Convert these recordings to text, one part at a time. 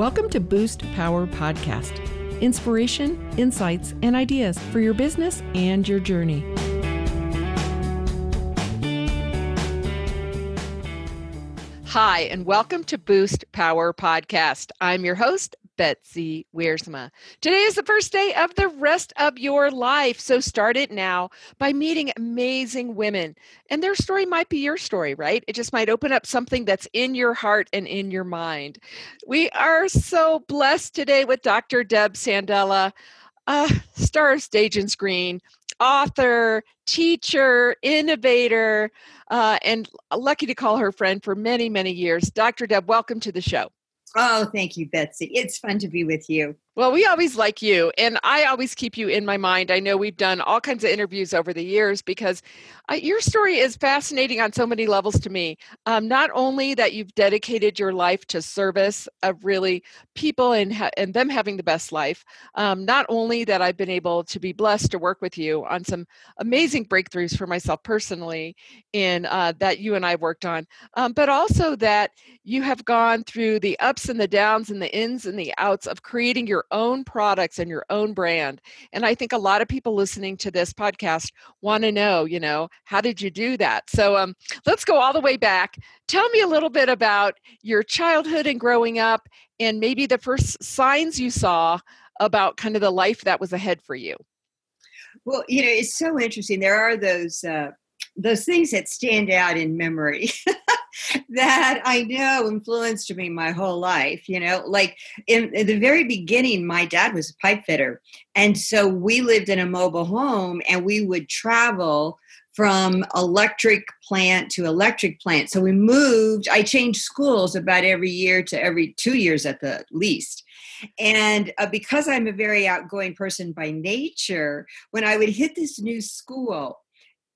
Welcome to Boost Power Podcast inspiration, insights, and ideas for your business and your journey. Hi, and welcome to Boost Power Podcast. I'm your host, Betsy Wiersma. Today is the first day of the rest of your life, so start it now by meeting amazing women. And their story might be your story, right? It just might open up something that's in your heart and in your mind. We are so blessed today with Dr. Deb Sandella, star of stage and screen, author, teacher, innovator, uh, and lucky to call her friend for many, many years. Dr. Deb, welcome to the show. Oh, thank you, Betsy. It's fun to be with you. Well, we always like you, and I always keep you in my mind. I know we've done all kinds of interviews over the years because uh, your story is fascinating on so many levels to me. Um, not only that you've dedicated your life to service of really people and ha- and them having the best life. Um, not only that I've been able to be blessed to work with you on some amazing breakthroughs for myself personally, in uh, that you and I worked on, um, but also that you have gone through the ups and the downs and the ins and the outs of creating your own products and your own brand. And I think a lot of people listening to this podcast want to know, you know, how did you do that? So um, let's go all the way back. Tell me a little bit about your childhood and growing up, and maybe the first signs you saw about kind of the life that was ahead for you. Well, you know, it's so interesting. There are those uh, those things that stand out in memory. that I know influenced me my whole life. You know, like in, in, the very beginning, my dad was a pipe fitter. And so we lived in a mobile home and we would travel from electric plant to electric plant. So we moved, I changed schools about every year to every two years at the least. And uh, because I'm a very outgoing person by nature, when I would hit this new school,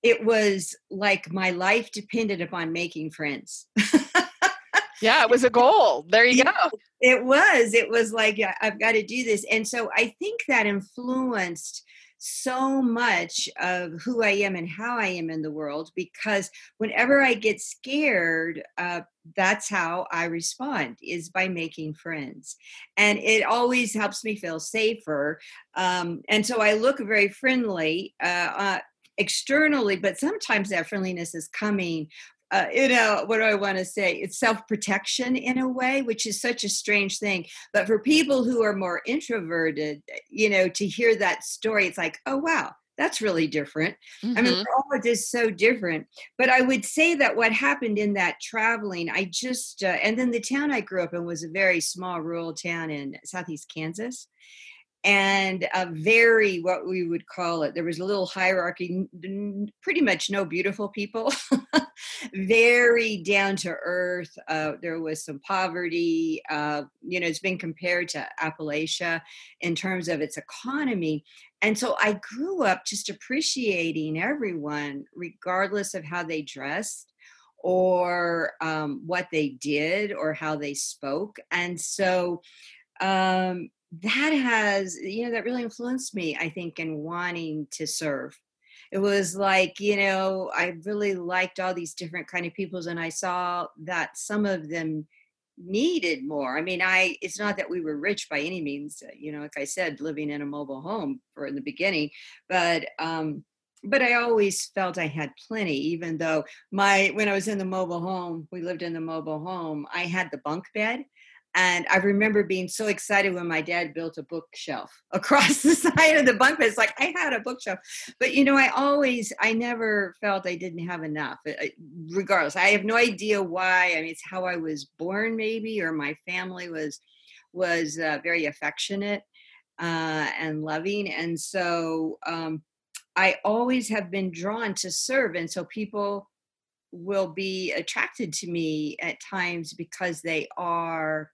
it was like my life depended upon making friends. yeah, it was a goal. There you yeah, go. It was. It was like, I've got to do this. And so I think that influenced so much of who I am and how I am in the world because whenever I get scared, uh, that's how I respond is by making friends. And it always helps me feel safer. Um, and so I look very friendly. Uh, uh, externally, but sometimes that friendliness is coming uh, you know what do i want to say it's self-protection in a way which is such a strange thing but for people who are more introverted you know to hear that story it's like oh wow that's really different mm-hmm. i mean mm-hmm. all of this so different but i would say that what happened in that traveling i just uh, and then the town i grew up in was a very small rural town in southeast kansas and a very what we would call it there was a little hierarchy pretty much no beautiful people. Very down to earth uh, there was some poverty uh, you know it's been compared to appalachia in terms of its economy. And so i grew up just appreciating everyone regardless of how they dressed or um, what they did or how they spoke. And so um, that has you know that really influenced me i think in wanting to serve it was like you know i really liked all these different kind of peoples and i saw that some of them needed more i mean i it's not that we were rich by any means uh, you know like i said living in a mobile home for in the beginning but um but I always felt I had plenty, even though my when I was in the mobile home, we lived in the mobile home. I had the bunk bed, and I remember being so excited when my dad built a bookshelf across the side of the bunk bed. It's like I had a bookshelf, but you know, I always, I never felt I didn't have enough. Regardless, I have no idea why. I mean, it's how I was born, maybe, or my family was was uh, very affectionate uh, and loving, and so um, I always have been drawn to serve, and so people will be attracted to me at times because they are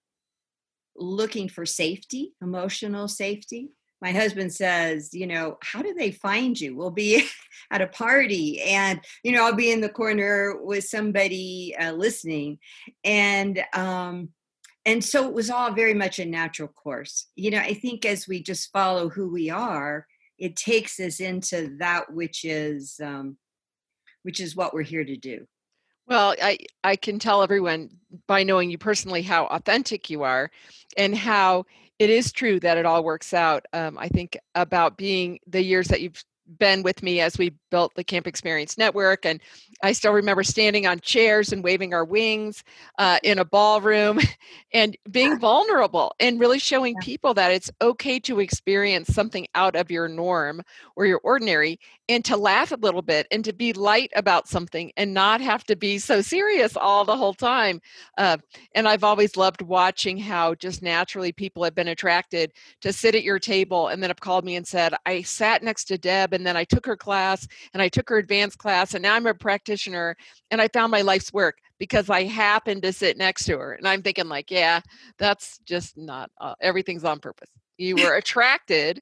looking for safety, emotional safety. My husband says, you know, how do they find you? We'll be at a party and, you know, I'll be in the corner with somebody uh, listening. And, um, and so it was all very much a natural course. You know, I think as we just follow who we are, it takes us into that which is, um, which is what we're here to do. Well, I I can tell everyone by knowing you personally how authentic you are and how it is true that it all works out. Um, I think about being the years that you've been with me as we built the Camp Experience Network. And I still remember standing on chairs and waving our wings uh, in a ballroom and being vulnerable and really showing people that it's okay to experience something out of your norm or your ordinary and to laugh a little bit and to be light about something and not have to be so serious all the whole time. Uh, and I've always loved watching how just naturally people have been attracted to sit at your table and then have called me and said, I sat next to Deb and then I took her class and I took her advanced class and now I'm a practitioner and I found my life's work because I happened to sit next to her. And I'm thinking like, yeah, that's just not uh, everything's on purpose. You were attracted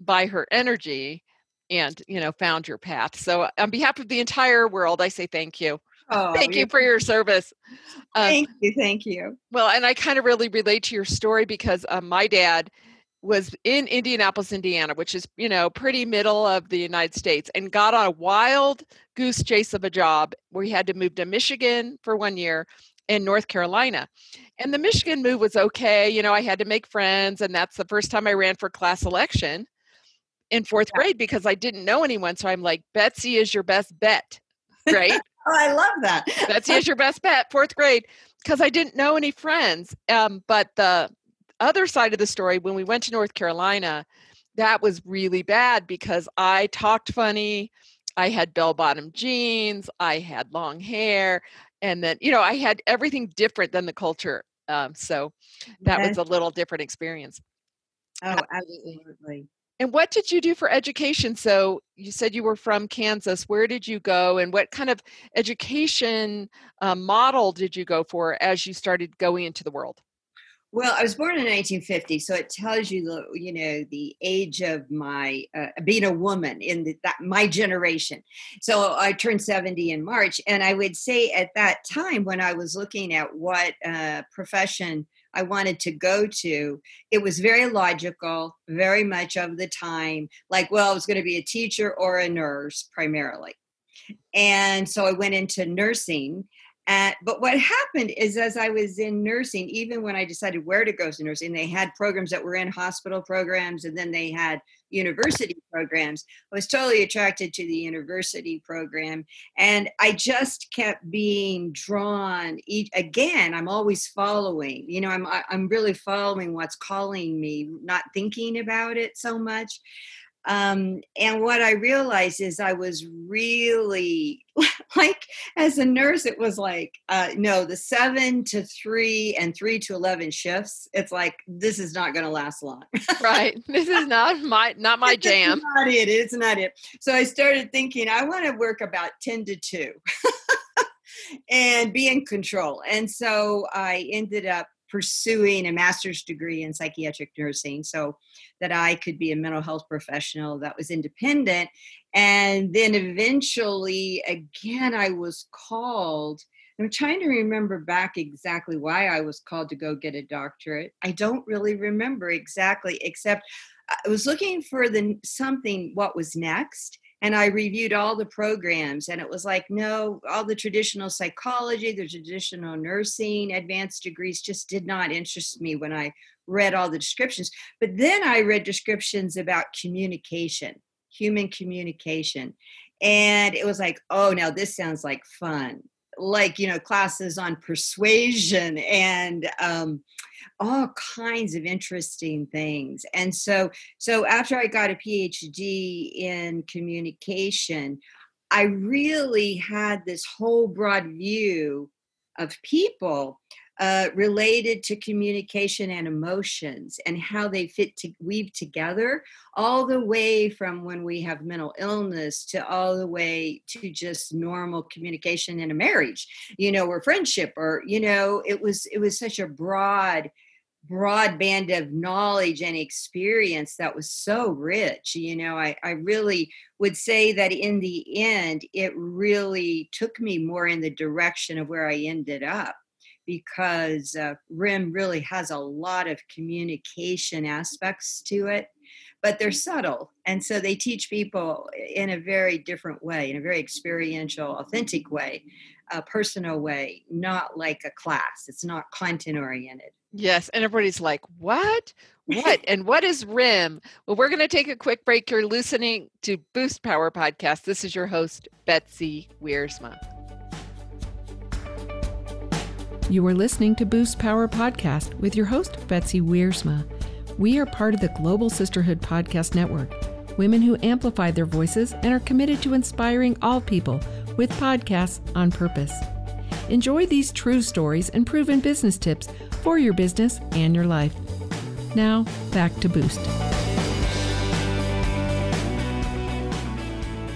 by her energy and, you know, found your path. So on behalf of the entire world, I say thank you. Oh, thank you for your service. Um, thank you. Thank you. Well, and I kind of really relate to your story because um, my dad was in Indianapolis, Indiana, which is, you know, pretty middle of the United States, and got on a wild goose chase of a job where he had to move to Michigan for one year and North Carolina. And the Michigan move was okay. You know, I had to make friends, and that's the first time I ran for class election in fourth yeah. grade because I didn't know anyone. So I'm like, Betsy is your best bet, right? oh, I love that. Betsy is your best bet, fourth grade, because I didn't know any friends. Um, but the other side of the story, when we went to North Carolina, that was really bad because I talked funny. I had bell bottom jeans. I had long hair. And then, you know, I had everything different than the culture. Um, so that yes. was a little different experience. Oh, absolutely. And what did you do for education? So you said you were from Kansas. Where did you go, and what kind of education uh, model did you go for as you started going into the world? Well, I was born in 1950, so it tells you the you know the age of my uh, being a woman in the, that my generation. So I turned 70 in March, and I would say at that time when I was looking at what uh, profession I wanted to go to, it was very logical, very much of the time. Like, well, I was going to be a teacher or a nurse primarily, and so I went into nursing and, but what happened is, as I was in nursing, even when I decided where to go to nursing, they had programs that were in hospital programs, and then they had university programs. I was totally attracted to the university program, and I just kept being drawn. Again, I'm always following. You know, I'm I'm really following what's calling me, not thinking about it so much. Um, and what I realized is I was really like, as a nurse, it was like, uh, no, the seven to three and three to 11 shifts. It's like, this is not going to last long. right. This is not my, not my jam. not it. It's not it. So I started thinking, I want to work about 10 to two and be in control. And so I ended up pursuing a master's degree in psychiatric nursing so that I could be a mental health professional that was independent. And then eventually, again, I was called. I'm trying to remember back exactly why I was called to go get a doctorate. I don't really remember exactly, except uh, I was looking for the something what was next and I reviewed all the programs, and it was like, no, all the traditional psychology, the traditional nursing, advanced degrees just did not interest me when I read all the descriptions. But then I read descriptions about communication, human communication. And it was like, oh, now this sounds like fun. Like, you know, classes on persuasion and, um, all kinds of interesting things. And so so after i got a phd in communication i really had this whole broad view of people uh, related to communication and emotions and how they fit to weave together all the way from when we have mental illness to all the way to just normal communication in a marriage you know or friendship or you know it was it was such a broad broad band of knowledge and experience that was so rich you know I, I really would say that in the end it really took me more in the direction of where i ended up because uh, rim really has a lot of communication aspects to it but they're subtle and so they teach people in a very different way in a very experiential authentic way a personal way, not like a class. It's not content oriented. Yes, and everybody's like, "What? What? and what is RIM?" Well, we're going to take a quick break. You're listening to Boost Power podcast. This is your host, Betsy Wiersma. You are listening to Boost Power podcast with your host, Betsy Wiersma. We are part of the Global Sisterhood Podcast Network, women who amplify their voices and are committed to inspiring all people with podcasts on purpose. Enjoy these true stories and proven business tips for your business and your life. Now, back to Boost.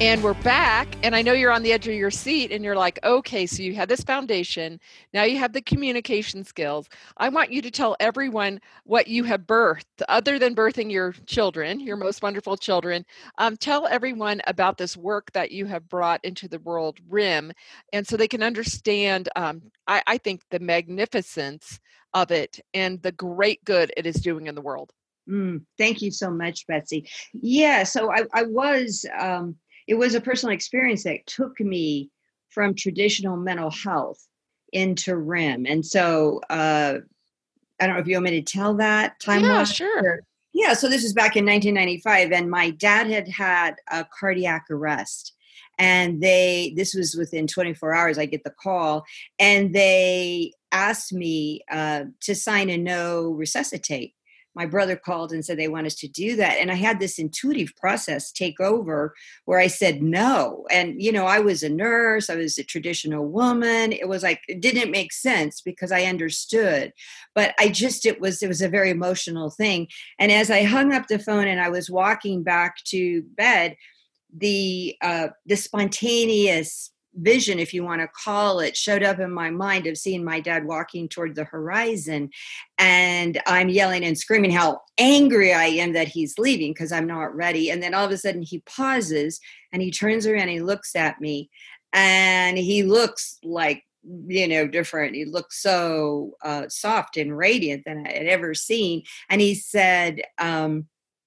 And we're back, and I know you're on the edge of your seat, and you're like, okay, so you have this foundation. Now you have the communication skills. I want you to tell everyone what you have birthed, other than birthing your children, your most wonderful children. Um, tell everyone about this work that you have brought into the world, RIM, and so they can understand, um, I, I think, the magnificence of it and the great good it is doing in the world. Mm, thank you so much, Betsy. Yeah, so I, I was. Um, it was a personal experience that took me from traditional mental health into RIM. And so uh, I don't know if you want me to tell that time. Yeah, sure. Yeah, so this was back in 1995, and my dad had had a cardiac arrest. And they, this was within 24 hours, I get the call, and they asked me uh, to sign a no resuscitate my brother called and said they want us to do that. And i had this intuitive process take over where i said no. And you know i was a nurse i was a traditional woman. It was like it didn't make sense because i understood. But i just it was it was a very emotional thing. And as i hung up the phone and i was walking back to bed the uh the spontaneous vision, if you want to call it, showed up in my mind of seeing my dad walking toward the horizon. And I'm yelling and screaming how angry I am that he's leaving because I'm not ready. And then all of a sudden he pauses and he turns around and he looks at me. And he looks like you know different. He looked so uh, soft and radiant than i had ever seen. And he said um,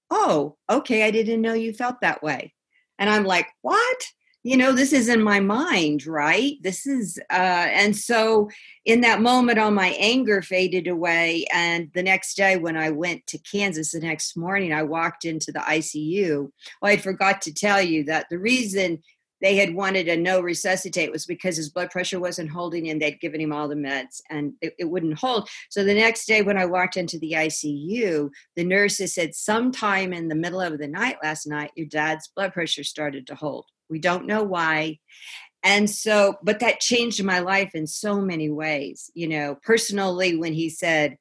oh okay i didn't know you felt that way. And i'm like what you know this is in my mind right this is uh and so in that moment all my anger faded away and the next day when i went to kansas the next morning i walked into the icu well i forgot to tell you that the reason they had wanted a no resuscitate was because his blood pressure wasn't holding and they'd given him all the meds and it, it, wouldn't hold. So the next day when I walked into the ICU, the nurses said, sometime in the middle of the night last night, your dad's blood pressure started to hold. We don't know why. And so, but that changed my life in so many ways. You know, personally, when he said,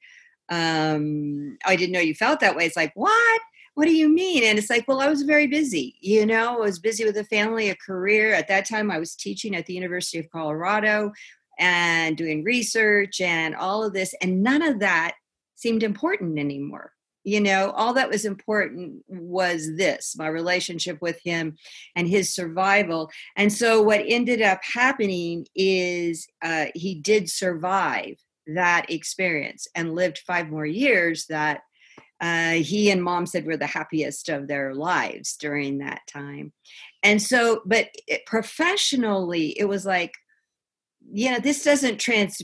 um, I didn't know you felt that way, it's like, what? What do you mean? And it's like, well, I was very busy. You know, I was busy with a family, a career. At that time, I was teaching at the University of Colorado and doing research and all of this. And none of that seemed important anymore you know all that was important was this my relationship with him and his survival. And so what ended up happening is uh, he did survive that experience and lived five more years that uh, he and mom said were the happiest of their lives during that time. And so but it, professionally it was like you know this doesn't trans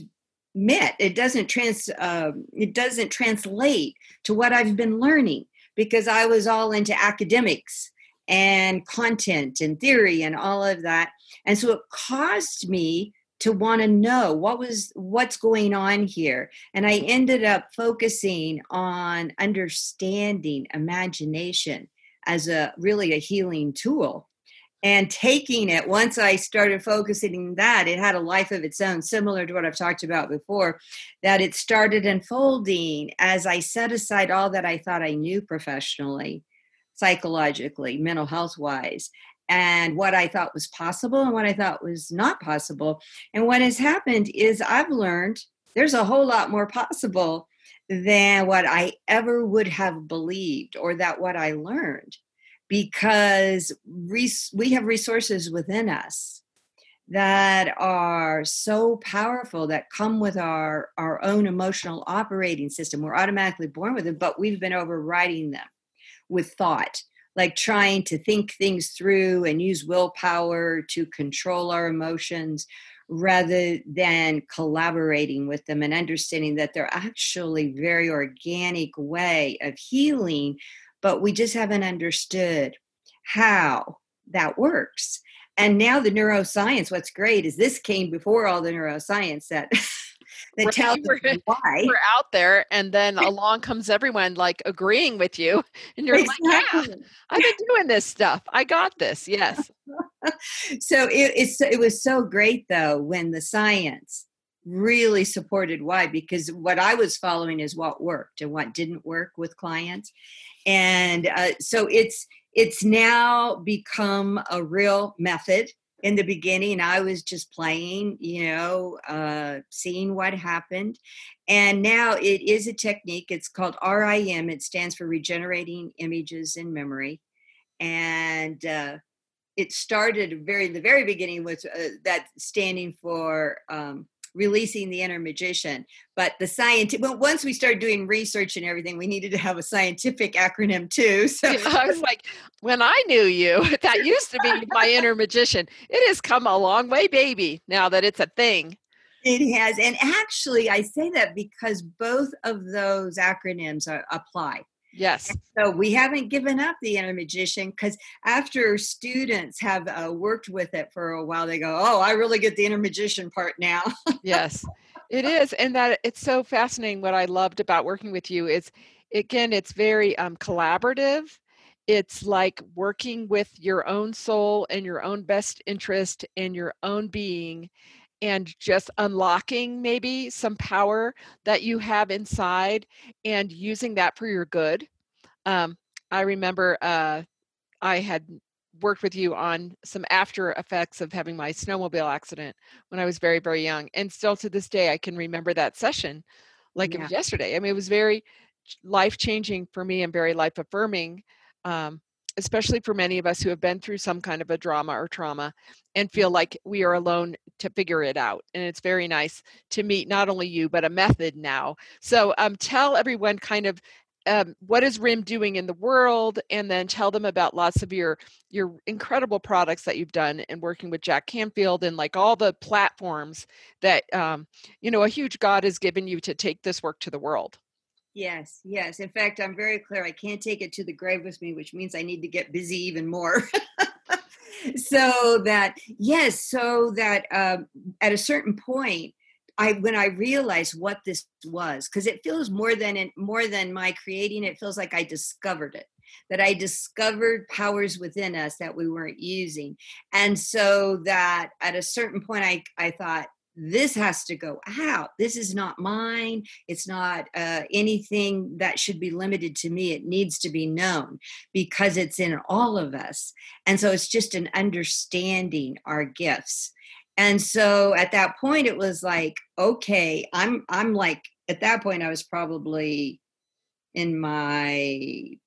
met. It doesn't trans uh, it doesn't translate to what i've been learning because i was all into academics and content and theory and all of that. And so it caused me to want to know what was what's going on here. And i ended up focusing on understanding imagination as a really a healing tool and taking it once i started focusing that it had a life of its own similar to what i've talked about before that it started unfolding as i set aside all that i thought i knew professionally psychologically mental health wise and what i thought was possible and what i thought was not possible. And what has happened is i've learned there's a whole lot more possible than what i ever would have believed or that what i learned because res- we have resources within us that are so powerful that come with our our own emotional operating system. We're automatically born with them but we've been overriding them with thought like trying to think things through and use willpower to control our emotions rather than collaborating with them and understanding that they're actually very organic way of healing but we just haven't understood how that works. And now the neuroscience what's great is this came before all the neuroscience that that right. tells we're, why. we're out there and then along comes everyone like agreeing with you and you're exactly. like yeah i've been doing this stuff. I got this. Yes. So it, it's it was so great though when the science really supported why because what i was following is what worked and what didn't work with clients and uh, so it's it's now become a real method. In the beginning i was just playing you know uh, seeing what happened. And now it is a technique. It's called rim it stands for regenerating images in memory. And uh, it started very the very beginning with uh, that standing for um, releasing the inner magician. But the scientific, well, once we started doing research and everything, we needed to have a scientific acronym too. So yeah, I was like, when I knew you, that used to be my inner magician. It has come a long way, baby, now that it's a thing. It has. And actually, I say that because both of those acronyms are, apply. Yes. So we haven't given up the inner magician because after students have uh, worked with it for a while, they go, "Oh, I really get the inner magician part now." yes, it is, and that it's so fascinating. What I loved about working with you is, again, it's very um, collaborative. It's like working with your own soul and your own best interest and your own being and just unlocking maybe some power that you have inside and using that for your good. Um, I remember uh, I had worked with you on some after effects of having my snowmobile accident when I was very, very young. And still to this day, I can remember that session like yeah. it was yesterday. I mean, it was very life changing for me and very life affirming. Um, especially for many of us who have been through some kind of a drama or trauma and feel like we are alone to figure it out. And it's very nice to meet not only you, but a method now. So um, tell everyone kind of um, what is RIM doing in the world, and then tell them about lots of your your incredible products that you've done and working with Jack Canfield and like all the platforms that um, you know a huge God has given you to take this work to the world. Yes, yes. In fact, I'm very clear. I can't take it to the grave with me, which means I need to get busy even more. so that, yes, so that um, at a certain point, I when I realized what this was, because it feels more than it, more than my creating. It feels like I discovered it. That I discovered powers within us that we weren't using, and so that at a certain point, I I thought, this has to go out. This is not mine. It's not uh, anything that should be limited to me. It needs to be known because it's in all of us. And so it's just an understanding our gifts. And so at that point, it was like, okay, I'm, I'm like, at that point, I was probably in my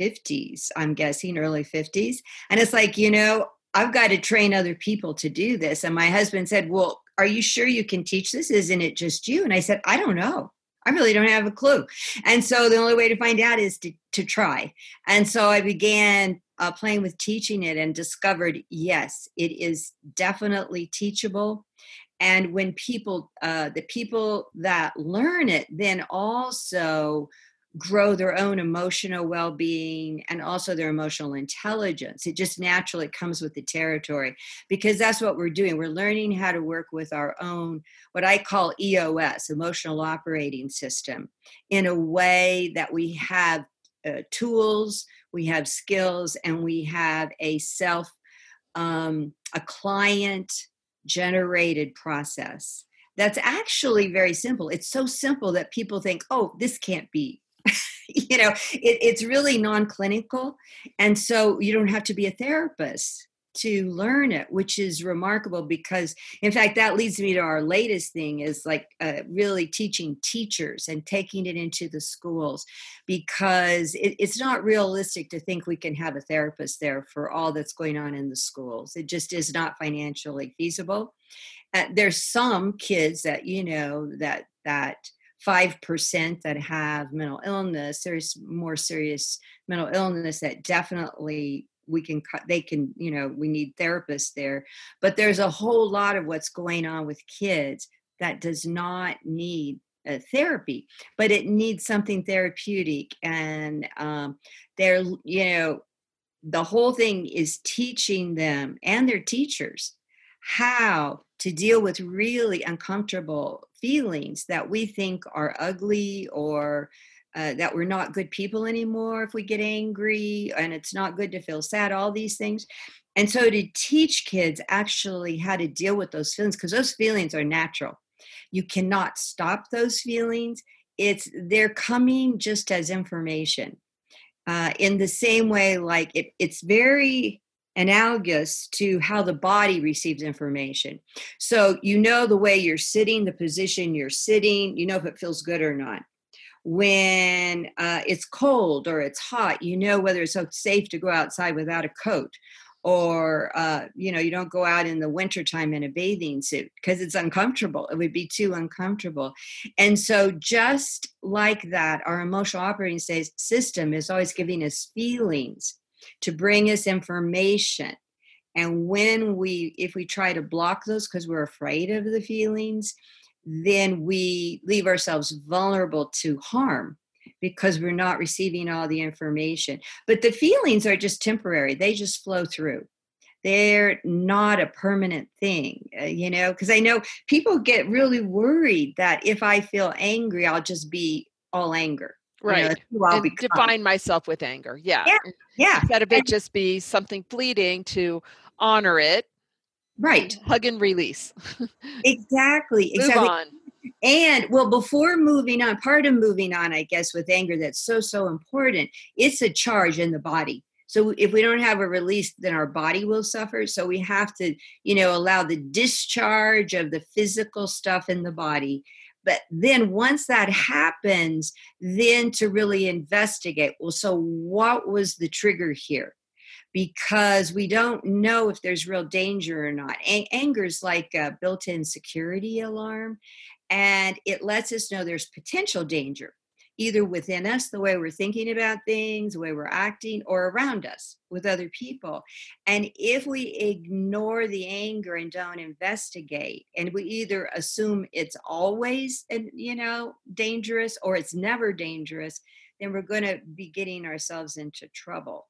50s, I'm guessing, early 50s. And it's like, you know, I've got to train other people to do this. And my husband said, Well, are you sure you can teach this? Isn't it just you? And I said, I don't know. I really don't have a clue. And so the only way to find out is to, to try. And so I began uh, playing with teaching it and discovered yes, it is definitely teachable. And when people, uh, the people that learn it, then also grow their own emotional well-being and also their emotional intelligence. It just naturally comes with the territory because that's what we're doing. We're learning how to work with our own what i call eos emotional operating system in a way that we have uh, tools we have skills and we have a self um, a client generated process. That's actually very simple. It's so simple that people think oh this can't be you know it, it's really non-clinical and so you don't have to be a therapist to learn it which is remarkable because in fact that leads me to our latest thing is like uh, really teaching teachers and taking it into the schools because it, it's not realistic to think we can have a therapist there for all that's going on in the schools. It just is not financially feasible. Uh, there's some kids that you know that that 5% that have mental illness there's more serious mental illness that definitely we can cut they can you know we need therapists there. But there's a whole lot of what's going on with kids that does not need a therapy but it needs something therapeutic. And um, they're you know the whole thing is teaching them and their teachers how to deal with really uncomfortable feelings that we think are ugly or uh, that we're not good people anymore if we get angry and it's not good to feel sad all these things. And so to teach kids actually how to deal with those feelings because those feelings are natural. You cannot stop those feelings. It's they're coming just as information uh, in the same way like it, it's very analogous to how the body receives information. So you know the way you're sitting, the position you're sitting, you know if it feels good or not. When uh, it's cold or it's hot, you know whether it's safe to go outside without a coat or uh, you know you don't go out in the wintertime in a bathing suit because it's uncomfortable it would be too uncomfortable and so just like that our emotional operating system is always giving us feelings to bring us information. And when we, if we try to block those because we're afraid of the feelings, then we leave ourselves vulnerable to harm because we're not receiving all the information. But the feelings are just temporary, they just flow through. They're not a permanent thing, uh, you know, because I know people get really worried that if I feel angry, I'll just be all anger right you know, and define myself with anger yeah yeah, yeah. instead of it just be something fleeting to honor it right hug and release exactly Move exactly on. and well before moving on part of moving on i guess with anger that's so so important it's a charge in the body so if we don't have a release then our body will suffer so we have to you know allow the discharge of the physical stuff in the body but then once that happens then to really investigate well so what was the trigger here? Because we don't know if there's real danger or not. A- anger is like a built-in security alarm and it lets us know there's potential danger either within us, the way we're thinking about things, the way we're acting, or around us with other people. And if we ignore the anger and don't investigate, and we either assume it's always, uh, you know, dangerous or it's never dangerous, then we're going to be getting ourselves into trouble.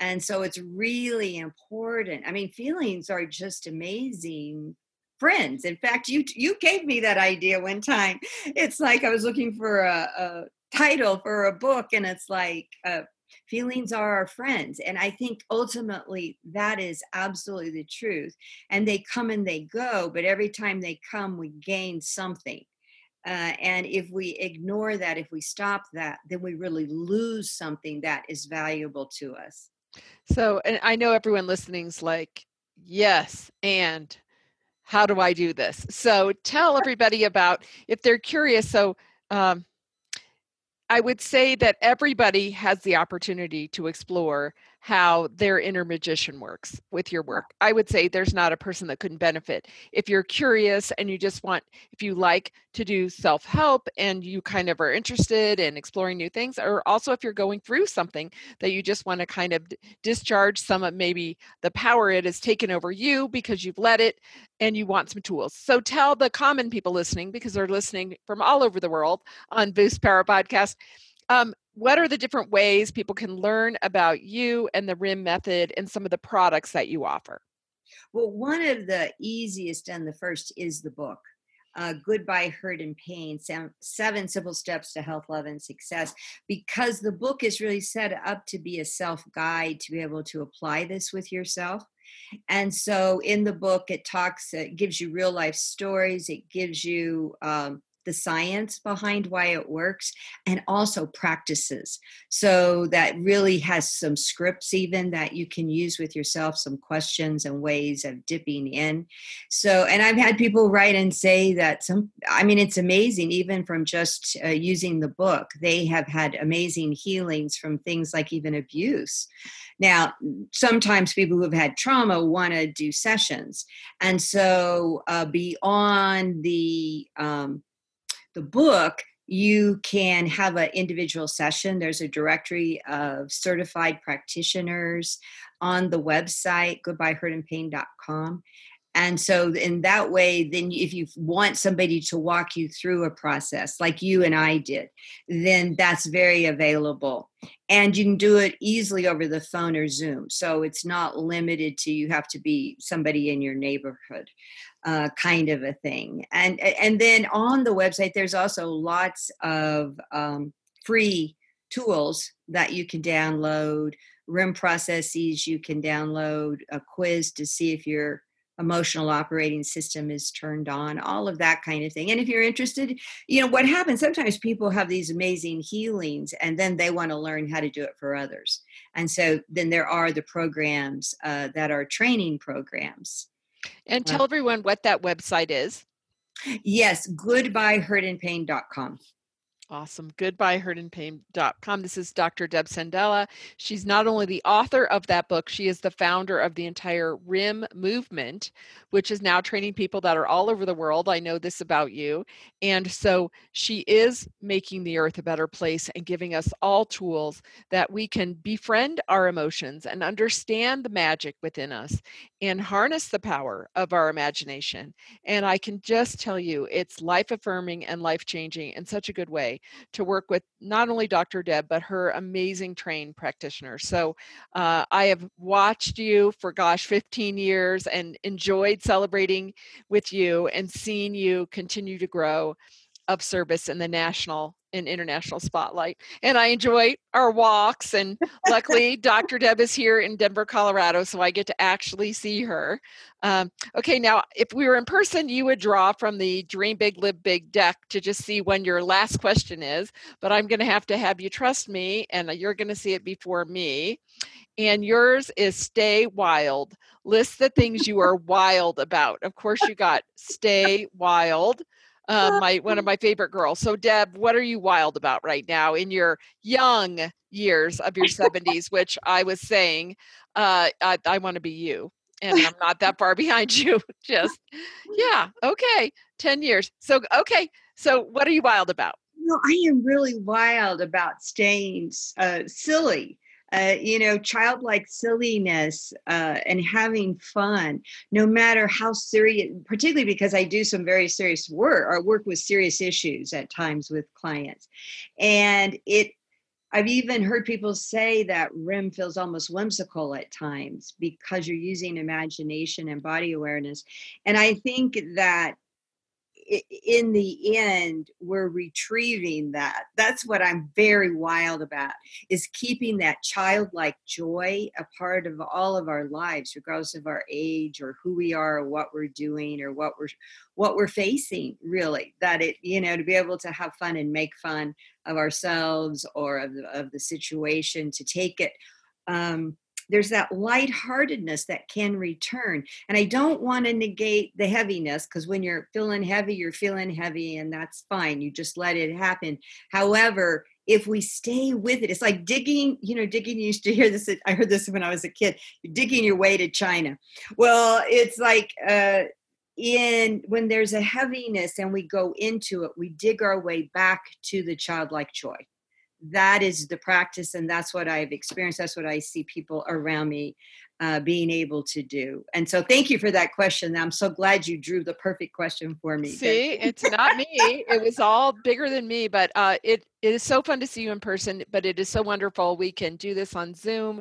And so it's really important. I mean, feelings are just amazing friends. In fact, you you gave me that idea one time. It's like I was looking for a, a title for a book and it's like uh, feelings are our friends and i think ultimately that is absolutely the truth and they come and they go but every time they come we gain something uh, and if we ignore that if we stop that then we really lose something that is valuable to us. So and i know everyone listening's like yes and how do i do this? So tell everybody about if they're curious so um, I would say that everybody has the opportunity to explore how their inner magician works with your work. I would say there's not a person that couldn't benefit. If you're curious and you just want, if you like to do self help and you kind of are interested in exploring new things, or also if you're going through something that you just want to kind of discharge some of maybe the power it has taken over you because you've let it and you want some tools. So tell the common people listening, because they're listening from all over the world on Boost Power Podcast. Um, what are the different ways people can learn about you and the RIM method and some of the products that you offer? Well, one of the easiest and the first is the book. Uh, Goodbye Hurt and Pain Seven Simple Steps to Health, Love, and Success, because the book is really set up to be a self guide to be able to apply this with yourself. And so in the book, it talks, it gives you real life stories, it gives you um, the science behind why it works and also practices. So that really has some scripts even that you can use with yourself some questions and ways of dipping in. So and i've had people write and say that some i mean it's amazing even from just uh, using the book. They have had amazing healings from things like even abuse. Now, sometimes people who have had trauma want to do sessions. And so, uh, beyond the um, the book you can have an individual session. There's a directory of certified practitioners on the website, goodbyehurtandpain.com and so in that way then if you want somebody to walk you through a process like you and i did then that's very available. And you can do it easily over the phone or zoom. So it's not limited to you have to be somebody in your neighborhood uh, kind of a thing and and then on the website there's also lots of um, free tools that you can download RIM processes you can download a quiz to see if you're emotional operating system is turned on, all of that kind of thing. And if you're interested, you know, what happens sometimes people have these amazing healings and then they want to learn how to do it for others. And so then there are the programs uh, that are training programs. And uh tell everyone what that website is. Yes, goodbyehurtandpain.com. Awesome. Goodbye, Goodbyehurtandpain.com. This is Dr. Deb Sandella. She's not only the author of that book, she is the founder of the entire RIM movement, which is now training people that are all over the world. I know this about you. And so she is making the earth a better place and giving us all tools that we can befriend our emotions and understand the magic within us and harness the power of our imagination. And I can just tell you, it's life affirming and life changing in such a good way to work with not only Dr. Deb, but her amazing trained practitioners. So uh, I have watched you for, gosh, 15 years and enjoyed celebrating with you and seeing you continue to grow of service in the national and international spotlight. And I enjoy our walks. And luckily, Dr. Deb is here in Denver, Colorado, so I get to actually see her. Um, okay, now, if we were in person, you would draw from the Dream Big, Live Big deck to just see when your last question is. But I'm going to have to have you trust me, and you're going to see it before me. And yours is stay wild. List the things you are wild about. Of course, you got stay wild uh, my one of my favorite girls. So, Deb, what are you wild about right now in your young years of your 70s? Which I was saying, uh, I, I want to be you, and I'm not that far behind you. Just, yeah, okay, 10 years. So, okay, so what are you wild about? No, I am really wild about staying uh, silly uh, you know, childlike silliness uh, and having fun, no matter how serious, particularly because I do some very serious work or work with serious issues at times with clients. And it, I've even heard people say that RIM feels almost whimsical at times because you're using imagination and body awareness. And I think that in the end we're retrieving that. That's what i'm very wild about is keeping that childlike joy a part of all of our lives regardless of our age or who we are or what we're doing or what we're what we're facing really. That it you know to be able to have fun and make fun of ourselves or of the, of the situation to take it um there's that lightheartedness that can return. And I don't want to negate the heaviness because when you're feeling heavy, you're feeling heavy, and that's fine. You just let it happen. However, if we stay with it, it's like digging, you know, digging. You used to hear this. I heard this when I was a kid. Digging your way to China. Well, it's like uh, in when there's a heaviness and we go into it, we dig our way back to the childlike joy that is the practice and that's what i've experienced that's what i see people around me uh, being able to do. And so thank you for that question. I'm so glad you drew the perfect question for me see it's not me. It was all bigger than me but uh, it, it is so fun to see you in person but it is so wonderful we can do this on zoom.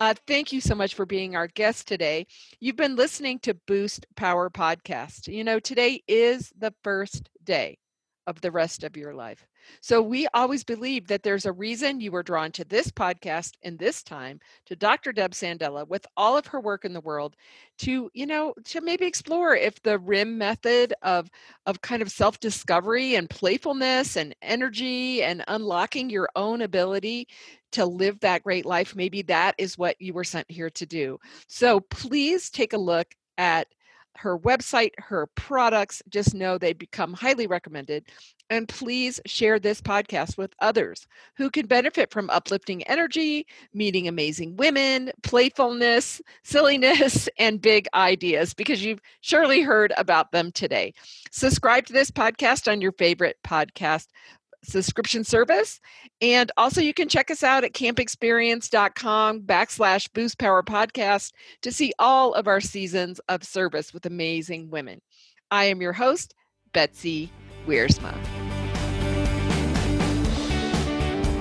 Uh, thank you so much for being our guest today. You've been listening to boost power podcast. You know today is the first day of the rest of your life. So we always believe that there's a reason you were drawn to this podcast in this time to Dr. Deb Sandella with all of her work in the world to, you know, to maybe explore if the RIM method of of kind of self-discovery and playfulness and energy and unlocking your own ability to live that great life, maybe that is what you were sent here to do. So please take a look at her website, her products. Just know they become highly recommended. And please share this podcast with others who can benefit from uplifting energy, meeting amazing women, playfulness, silliness, and big ideas because you've surely heard about them today. Subscribe to this podcast on your favorite podcast subscription service. And also, you can check us out at campexperience.com backslash boost power podcast to see all of our seasons of service with amazing women. I am your host, Betsy Wiersma.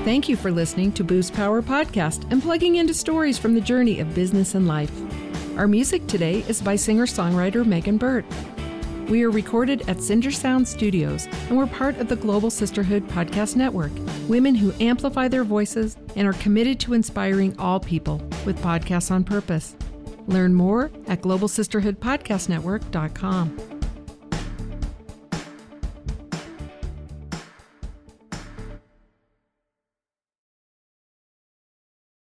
Thank you for listening to Boost Power Podcast and plugging into stories from the journey of business and life. Our music today is by singer songwriter Megan Burtt. We are recorded at Cinder Sound Studios and we're part of the Global Sisterhood Podcast Network, women who amplify their voices and are committed to inspiring all people with podcasts on purpose. Learn more at globalsisterhoodpodcastnetwork.com.